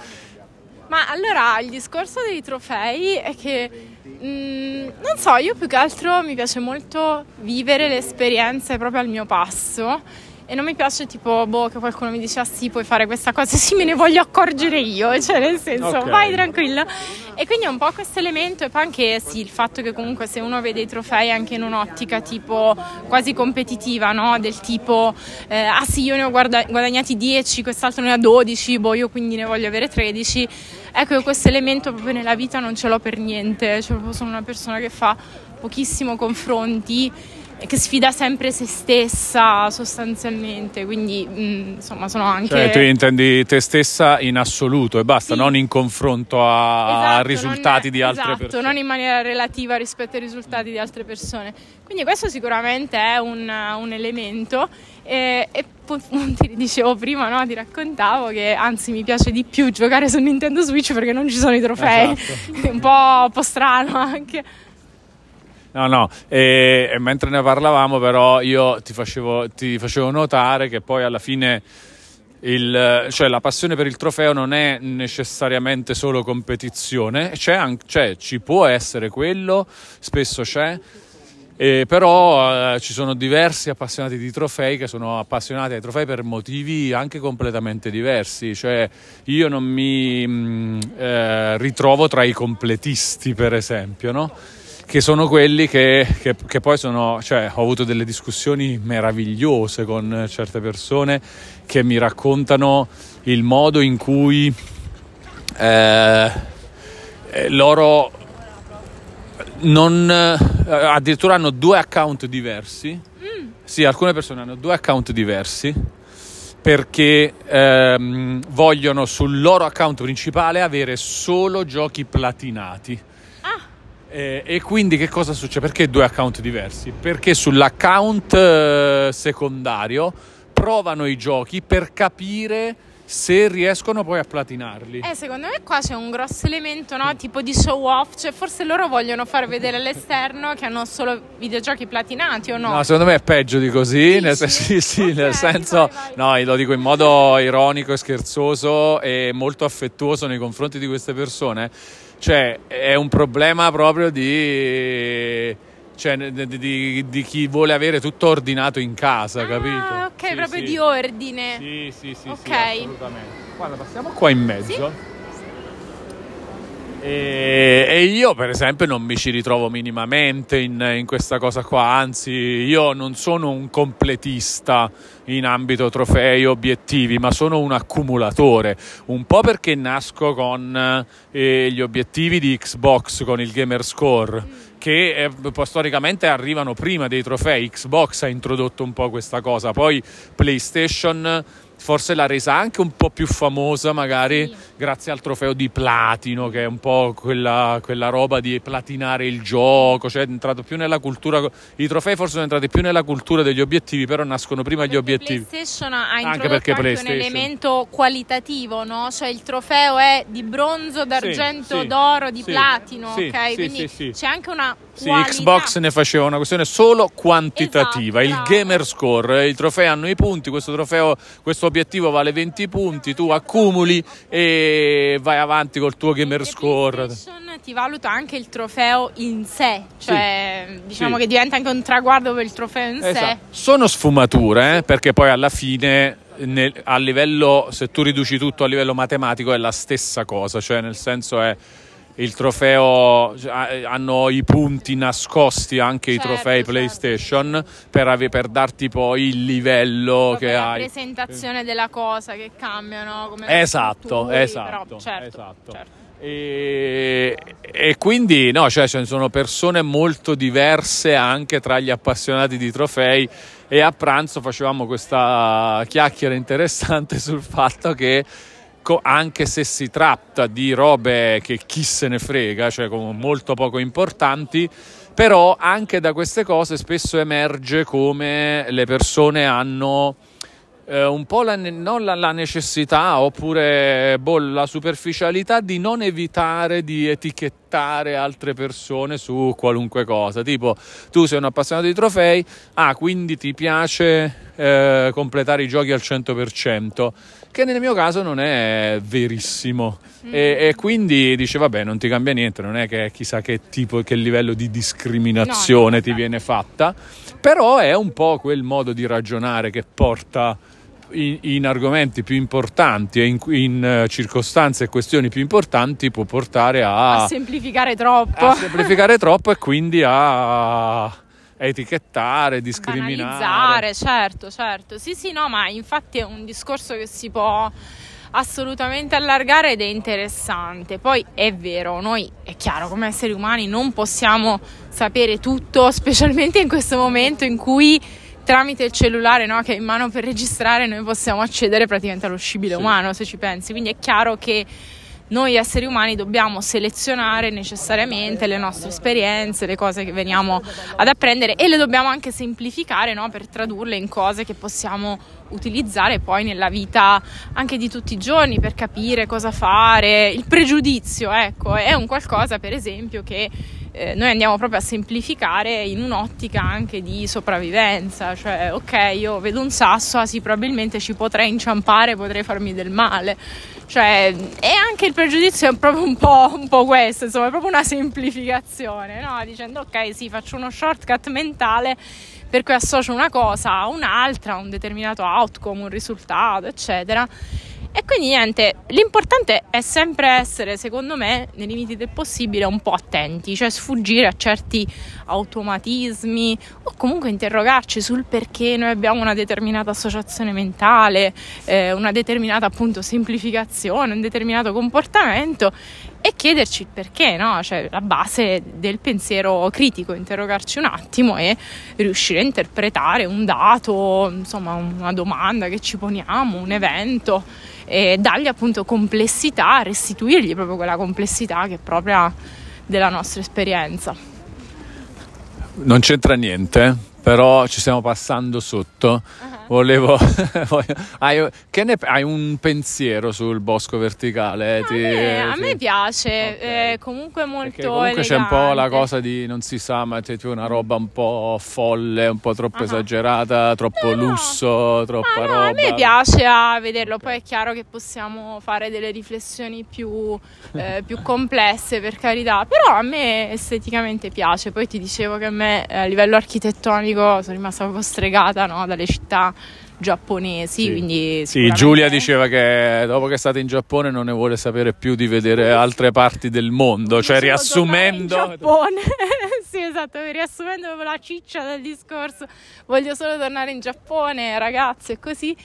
Ma allora il discorso dei trofei è che mh, mm, non so io più che altro mi piace molto vivere le esperienze proprio al mio passo e non mi piace tipo boh, che qualcuno mi dice ah sì puoi fare questa cosa sì me ne voglio accorgere io cioè nel senso okay. vai tranquilla e quindi è un po' questo elemento e poi anche sì il fatto che comunque se uno vede i trofei anche in un'ottica tipo quasi competitiva no? del tipo eh, ah sì io ne ho guarda- guadagnati 10 quest'altro ne ha 12 boh io quindi ne voglio avere 13 ecco questo elemento proprio nella vita non ce l'ho per niente cioè proprio sono una persona che fa pochissimo confronti che sfida sempre se stessa sostanzialmente, quindi mh, mm, insomma sono anche... Cioè tu intendi te stessa in assoluto e basta, sì. non in confronto a esatto, risultati è, di altre esatto, persone. non in maniera relativa rispetto ai risultati di altre persone. Quindi questo sicuramente è un, un elemento e, e ti dicevo prima, no? ti raccontavo che anzi mi piace di più giocare su Nintendo Switch perché non ci sono i trofei, esatto. è un po', un po' strano anche. No, no, e, e, mentre ne parlavamo però io ti facevo, ti facevo notare che poi alla fine il, cioè la passione per il trofeo non è necessariamente solo competizione, c'è anche, cioè, ci può essere quello, spesso c'è, eh, però eh, ci sono diversi appassionati di trofei che sono appassionati ai trofei per motivi anche completamente diversi, cioè io non mi mh, mm, eh, ritrovo tra i completisti per esempio, no? Che sono quelli che, che, che poi sono, cioè ho avuto delle discussioni meravigliose con certe persone che mi raccontano il modo in cui eh, eh loro non, eh, addirittura hanno due account diversi. Mm. Sì, alcune persone hanno due account diversi perché ehm, vogliono sul loro account principale avere solo giochi platinati. Eh, e quindi che cosa succede? Perché due account diversi? Perché sull'account eh, secondario provano i giochi per capire se riescono poi a platinarli. Eh, secondo me qua c'è un grosso elemento, no? Tipo di show off, cioè forse loro vogliono far vedere all'esterno che hanno solo videogiochi platinati o no? No, secondo me è peggio di così, nel, sì, sì, okay, nel senso, vai, vai. no, lo dico in modo ironico e scherzoso e molto affettuoso nei confronti di queste persone cioè, è un problema proprio di... cioè di, di, di, chi vuole avere tutto ordinato in casa, ah, capito? ok, sì, proprio sì. di ordine. Sì, sì, sì, Ok. sì, assolutamente. Guarda, passiamo qua in mezzo. E, e io, per esempio, non mi ci ritrovo minimamente in, in questa cosa qua, anzi, io non sono un completista in ambito trofei obiettivi, ma sono un accumulatore, un po' perché nasco con eh, gli obiettivi di Xbox con il Gamer Score che eh, storicamente arrivano prima dei trofei. Xbox ha introdotto un po' questa cosa, poi PlayStation forse l'ha resa anche un po' più famosa magari Sì. grazie al trofeo di platino che è un po' quella, quella roba di platinare il gioco cioè è entrato più nella cultura i trofei forse sono entrati più nella cultura degli obiettivi però nascono prima gli Perché obiettivi PlayStation ha Anche introdotto perché anche, un PlayStation. elemento qualitativo, no? Cioè il trofeo è di bronzo, d'argento, sì, d'oro, di sì, platino, sì, ok? sì, Quindi sì, sì. c'è anche una Sì. Xbox ne faceva una questione solo quantitativa, Esatto, il gamer score, i trofei hanno i punti, questo trofeo, questo obiettivo vale 20 punti, tu accumuli e vai avanti col tuo gamer score. Ti valuta anche il trofeo in sé, cioè diciamo Sì. che diventa anche un traguardo per il trofeo in sé. Esatto. Sono sfumature, eh, perché poi alla fine nel- a livello, se tu riduci tutto a livello matematico è la stessa cosa, cioè nel senso è il trofeo, cioè, ha- hanno i punti nascosti anche Certo, i trofei certo. PlayStation per, ave- per darti poi il livello Proprio che la hai. presentazione della cosa che cambia, no? Come Esatto, strutturi, esatto, però, certo, esatto. certo. E, e quindi no, cioè ci sono persone molto diverse anche tra gli appassionati di trofei e a pranzo facevamo questa chiacchiera interessante sul fatto che co- anche se si tratta di robe che chi se ne frega, cioè molto poco importanti, però anche da queste cose spesso emerge come le persone hanno eh, un po' la, non la, la necessità oppure boh, la superficialità di non evitare di etichettare altre persone su qualunque cosa. Tipo, tu sei un appassionato di trofei, ah, quindi ti piace eh, completare i giochi al 100%, che nel mio caso non è verissimo. E, e quindi dice, vabbè, non ti cambia niente, non è che chissà che tipo, che livello di discriminazione No, no, ti viene fatta, però è un po' quel modo di ragionare che porta in, in argomenti più importanti e in, in, eh, circostanze e questioni più importanti può portare a, A semplificare troppo. a semplificare troppo e quindi a etichettare, discriminare. Banalizzare, certo, certo. Sì, sì, no, ma infatti è un discorso che si può assolutamente allargare ed è interessante. Poi è vero, noi è chiaro, come esseri umani non possiamo sapere tutto, specialmente in questo momento in cui tramite il cellulare no, che è in mano per registrare noi possiamo accedere praticamente allo scibile Sì. umano, se ci pensi. Quindi è chiaro che noi esseri umani dobbiamo selezionare necessariamente le nostre esperienze, le cose che veniamo ad apprendere e le dobbiamo anche semplificare no? per tradurle in cose che possiamo utilizzare poi nella vita anche di tutti i giorni per capire cosa fare. Il pregiudizio, ecco, è un qualcosa per esempio che eh, noi andiamo proprio a semplificare in un'ottica anche di sopravvivenza, cioè ok io vedo un sasso, ah sì probabilmente ci potrei inciampare, potrei farmi del male, cioè e anche il pregiudizio è proprio un po', un po' questo, insomma è proprio una semplificazione, no? dicendo ok sì faccio uno shortcut mentale per cui associo una cosa a un'altra, a un determinato outcome, un risultato, eccetera. E quindi niente, l'importante è sempre essere, secondo me, nei limiti del possibile, un po' attenti, cioè sfuggire a certi automatismi o comunque interrogarci sul perché noi abbiamo una determinata associazione mentale, eh, una determinata appunto semplificazione, un determinato comportamento e chiederci il perché, no? Cioè la base del pensiero critico, interrogarci un attimo e riuscire a interpretare un dato, insomma una domanda che ci poniamo, un evento e dargli appunto complessità, restituirgli proprio quella complessità che è propria della nostra esperienza. Non c'entra niente, però ci stiamo passando sotto. Uh-huh. volevo... hai, ne, hai, un pensiero sul bosco verticale? Ti, a, me, a me piace, okay. eh, comunque molto Perché comunque elegante. c'è un po' la cosa di non si sa, ma c'è una roba un po' folle, un po' troppo uh-huh. esagerata, troppo no, lusso, no. troppa no, roba. A me piace a vederlo, poi è chiaro che possiamo fare delle riflessioni più, eh, più complesse per carità, però a me esteticamente piace, poi ti dicevo che a me a livello architettonico sono rimasta proprio stregata no, dalle città giapponesi. Sì. Quindi sì, Giulia diceva che dopo che è stata in Giappone non ne vuole sapere più di vedere altre parti del mondo, cioè riassumendo. Giappone. sì, esatto, riassumendo la ciccia del discorso, voglio solo tornare in Giappone, ragazze, e così.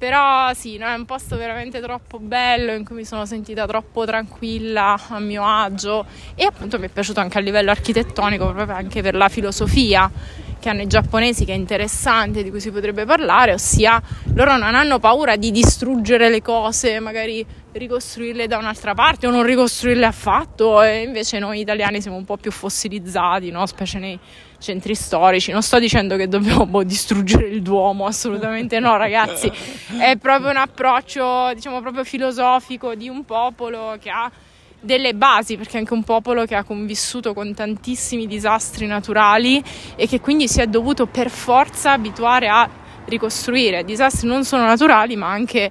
Però sì, no, è un posto veramente troppo bello in cui mi sono sentita troppo tranquilla, a mio agio e appunto mi è piaciuto anche a livello architettonico, proprio anche per la filosofia che hanno i giapponesi che è interessante, di cui si potrebbe parlare, ossia loro non hanno paura di distruggere le cose, magari ricostruirle da un'altra parte o non ricostruirle affatto e invece noi italiani siamo un po' più fossilizzati, no? specie nei centri storici. Non sto dicendo che dobbiamo boh, distruggere il Duomo, assolutamente no, ragazzi. È proprio un approccio, diciamo, proprio filosofico di un popolo che ha delle basi, perché è anche un popolo che ha convissuto con tantissimi disastri naturali e che quindi si è dovuto per forza abituare a ricostruire. Disastri non solo naturali, ma anche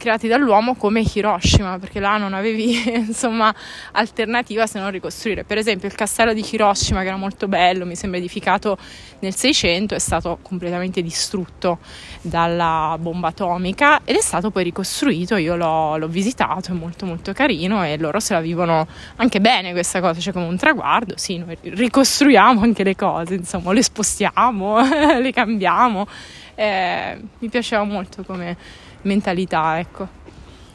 creati dall'uomo come Hiroshima, perché là non avevi insomma alternativa se non ricostruire. Per esempio il castello di Hiroshima, che era molto bello, mi sembra edificato nel 600, è stato completamente distrutto dalla bomba atomica ed è stato poi ricostruito. Io l'ho, l'ho visitato, è molto molto carino e loro se la vivono anche bene questa cosa, c'è come un traguardo. Sì, noi ricostruiamo anche le cose, insomma, le spostiamo, le cambiamo. Eh, mi piaceva molto come mentalità, ecco.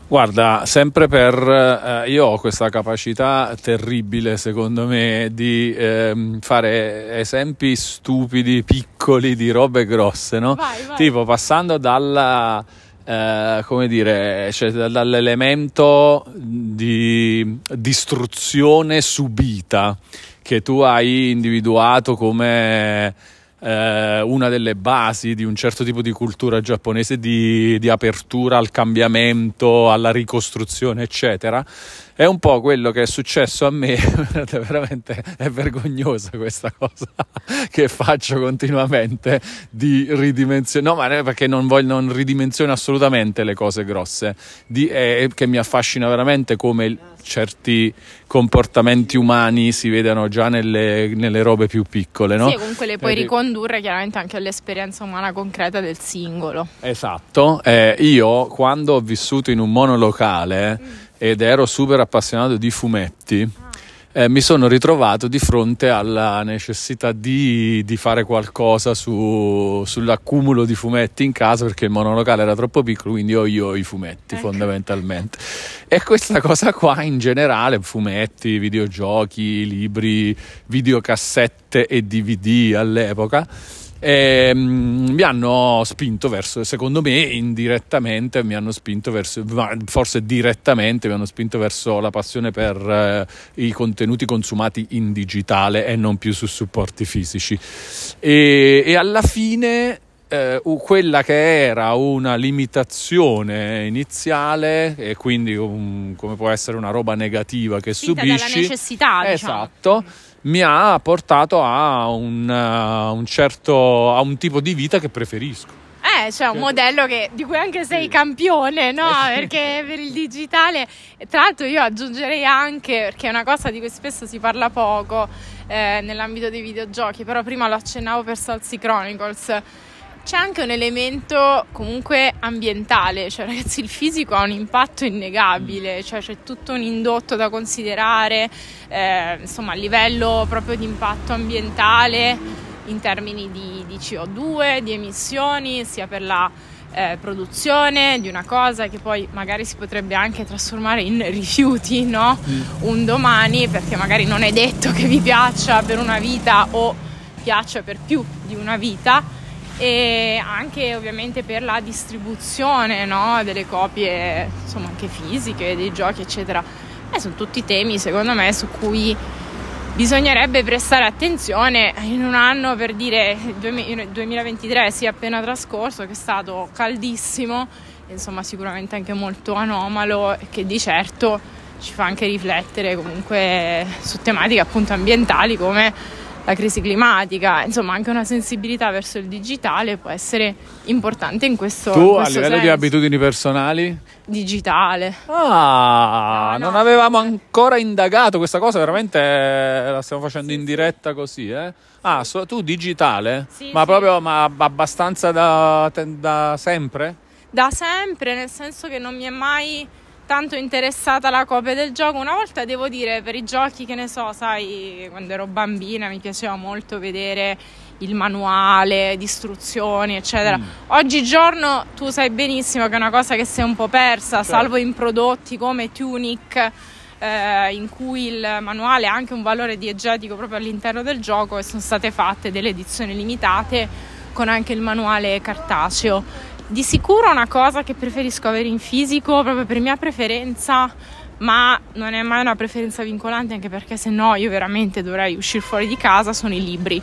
Guarda, sempre per... Eh, io ho questa capacità terribile, secondo me, di eh, fare esempi stupidi, piccoli, di robe grosse, no? Vai, vai. Tipo, passando dalla... Eh, come dire, cioè dall'elemento di distruzione subita che tu hai individuato come eh, una delle basi di un certo tipo di cultura giapponese di, di apertura al cambiamento, alla ricostruzione, eccetera. È un po' quello che è successo a me, veramente è vergognosa questa cosa che faccio continuamente di ridimensionare, no ma perché non, voglio, non ridimensiono assolutamente le cose grosse, di, eh, che mi affascina veramente come certi comportamenti umani si vedono già nelle, nelle robe più piccole, no? Sì, comunque le puoi eh, ricondurre chiaramente anche all'esperienza umana concreta del singolo. Esatto, eh, io quando ho vissuto in un monolocale mm ed ero super appassionato di fumetti, eh, mi sono ritrovato di fronte alla necessità di, di fare qualcosa su, sull'accumulo di fumetti in casa perché il monolocale era troppo piccolo, quindi ho io i fumetti ecco. fondamentalmente. E questa cosa qua in generale, fumetti, videogiochi, libri, videocassette e DVD all'epoca e, um, mi hanno spinto verso, secondo me indirettamente mi hanno spinto verso, forse direttamente mi hanno spinto verso la passione per uh, i contenuti consumati in digitale e non più su supporti fisici. E, e alla fine eh, quella che era una limitazione iniziale e quindi un, come può essere una roba negativa che Spinta subisci dalla necessità diciamo. Mi ha portato a un, uh, un certo a un tipo di vita che preferisco. Eh, cioè un modello che, di cui anche sei sì. campione, no? Eh perché per il digitale, tra l'altro io aggiungerei anche, perché è una cosa di cui spesso si parla poco eh, nell'ambito dei videogiochi, però prima lo accennavo per Salsi Chronicles, c'è anche un elemento comunque ambientale, cioè ragazzi il fisico ha un impatto innegabile, cioè c'è tutto un indotto da considerare, eh, insomma a livello proprio di impatto ambientale in termini di, di CO2, di emissioni, sia per la eh, produzione di una cosa che poi magari si potrebbe anche trasformare in rifiuti, no? Mm. Un domani, perché magari non è detto che vi piaccia per una vita o piaccia per più di una vita e anche ovviamente per la distribuzione no? delle copie insomma anche fisiche dei giochi eccetera e sono tutti temi secondo me su cui bisognerebbe prestare attenzione in un anno per dire il 2023 sia appena trascorso che è stato caldissimo insomma sicuramente anche molto anomalo e che di certo ci fa anche riflettere comunque su tematiche appunto ambientali come la crisi climatica, insomma anche una sensibilità verso il digitale può essere importante in questo Tu in a questo livello di senso. abitudini personali? digitale. Ah, No, no. non avevamo ancora indagato questa cosa, veramente eh, la stiamo facendo in diretta così, eh? Ah, so- tu digitale? Sì, ma sì. proprio ma abbastanza da, da sempre? Da sempre, nel senso che non mi è mai tanto interessata la copia del gioco. Una volta devo dire, per i giochi che ne so, sai, quando ero bambina mi piaceva molto vedere il manuale di istruzioni, eccetera. Mm. Oggigiorno tu sai benissimo che è una cosa che si è un po' persa, Certo. salvo in prodotti come Tunic. eh, in cui il manuale ha anche un valore diegetico proprio all'interno del gioco e sono state fatte delle edizioni limitate con anche il manuale cartaceo. Di sicuro una cosa che preferisco avere in fisico proprio per mia preferenza, ma non è mai una preferenza vincolante anche perché se no io veramente dovrei uscire fuori di casa, sono i libri.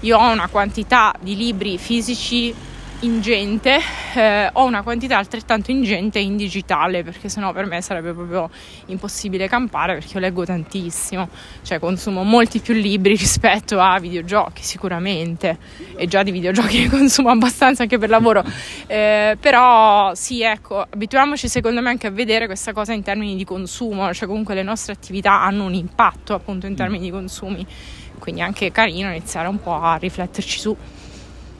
Io ho una quantità di libri fisici ingente, eh, ho una quantità altrettanto ingente in digitale perché sennò per me sarebbe proprio impossibile campare perché io leggo tantissimo, cioè consumo molti più libri rispetto a videogiochi sicuramente e già di videogiochi ne consumo abbastanza anche per lavoro, Eh, però sì ecco, abituiamoci secondo me anche a vedere questa cosa in termini di consumo, cioè comunque le nostre attività hanno un impatto appunto in termini di consumi, quindi è anche carino iniziare un po' a rifletterci su.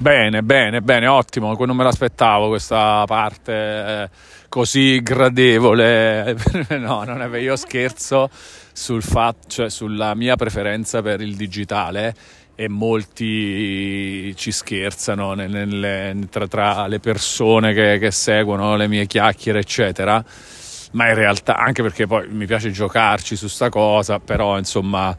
Bene, bene, bene, ottimo, non me l'aspettavo questa parte eh, così gradevole. no, non è vero, io scherzo sul fatto, cioè sulla mia preferenza per il digitale e molti ci scherzano nelle- tra, tra le persone che, che seguono le mie chiacchiere, eccetera. Ma in realtà, anche perché poi mi piace giocarci su sta cosa, però insomma,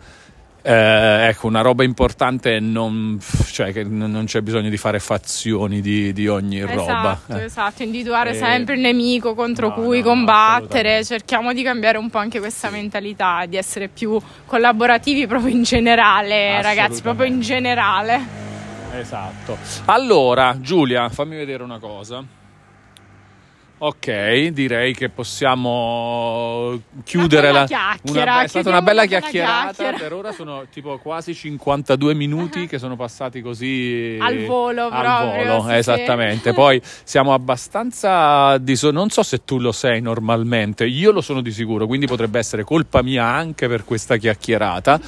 eh, ecco, una roba importante non, cioè che non c'è bisogno di fare fazioni di, di ogni roba. Esatto, eh. esatto, individuare Eh, sempre il nemico contro no, cui no, combattere, cerchiamo di cambiare un po' anche questa mentalità, di essere più collaborativi proprio in generale, ragazzi, proprio in generale. Esatto. Allora, Giulia, fammi vedere una cosa. Ok, direi che possiamo chiudere la chiacchiera, una- è stata una bella chiacchierata. chiacchiera. Per ora sono tipo quasi 52 minuti che sono passati così Al volo al proprio, volo, sì, sì. esattamente. Poi siamo abbastanza diso- non so se tu lo sei normalmente, io lo sono di sicuro, quindi potrebbe essere colpa mia anche per questa chiacchierata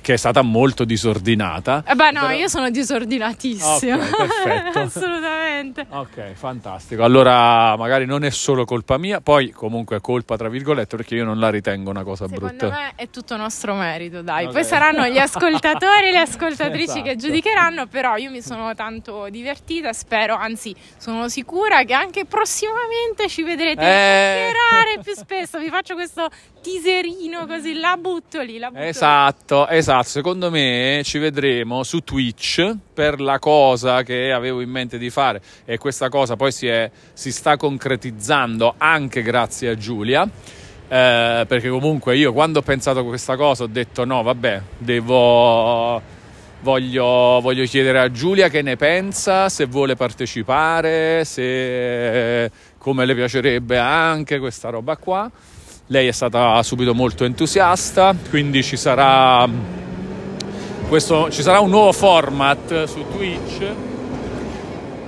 che è stata molto disordinata. Eh beh no, Però- io sono disordinatissima. Ok, perfetto. Assolutamente. Ok, fantastico. Allora, magari non è solo colpa mia, poi comunque è colpa tra virgolette perché io non la ritengo una cosa Secondo brutta. me è tutto nostro merito, dai. Ok. Poi saranno gli ascoltatori e le ascoltatrici che Esatto. giudicheranno, però io mi sono tanto divertita, spero, anzi sono sicura che anche prossimamente ci vedrete Eh. chiacchierare più spesso. Vi faccio questo teaserino così, la butto lì, la butto lì. Esatto, esatto. Secondo me ci vedremo su Twitch per la cosa che avevo in mente di fare e questa cosa poi si, è- si sta concretizzando anche grazie a Giulia. eh, perché comunque io quando ho pensato a questa cosa ho detto no, vabbè, devo voglio, voglio chiedere a Giulia che ne pensa, se vuole partecipare, se come le piacerebbe anche questa roba qua. Lei è stata subito molto entusiasta, quindi ci sarà, questo, ci sarà un nuovo format su Twitch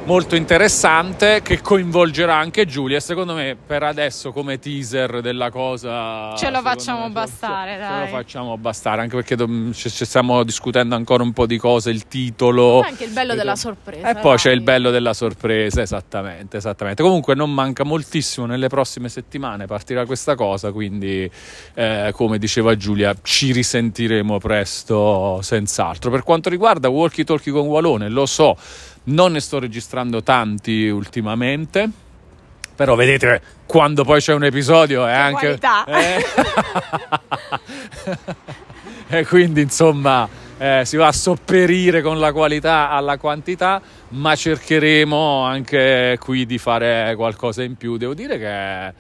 molto interessante che coinvolgerà anche Giulia secondo me per adesso come teaser della cosa Ce lo facciamo me, bastare, ce, dai. ce lo facciamo bastare anche perché dom- ci, ci stiamo discutendo ancora un po' di cose il titolo Poi anche il bello della sorpresa. e poi c'è dai. il bello della sorpresa, esattamente, esattamente. Comunque non manca moltissimo nelle prossime settimane, partirà questa cosa, quindi eh, come diceva Giulia ci risentiremo presto senz'altro. Per quanto riguarda Walkie Talkie con Walone, lo so, non ne sto registrando tanti ultimamente. Però vedete, quando poi c'è un episodio è anche... qualità. eh, e quindi insomma eh, si va a sopperire con la qualità alla quantità, ma cercheremo anche qui di fare qualcosa in più. Devo dire che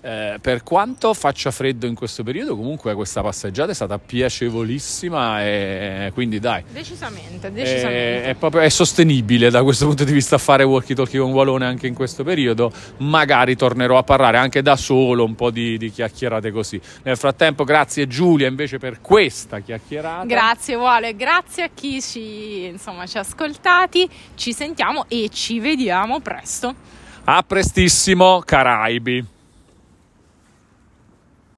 Eh, per quanto faccia freddo in questo periodo, comunque questa passeggiata è stata piacevolissima e quindi dai. Decisamente, decisamente. È, è, proprio, è sostenibile da questo punto di vista fare walkie talkie con Walone anche in questo periodo. Magari tornerò a parlare anche da solo un po' di, di chiacchierate così. Nel frattempo, grazie Giulia invece per questa chiacchierata. Grazie Wale, grazie a chi ci, insomma, ci ha ascoltati. Ci sentiamo e ci vediamo presto. A prestissimo, Caraibi.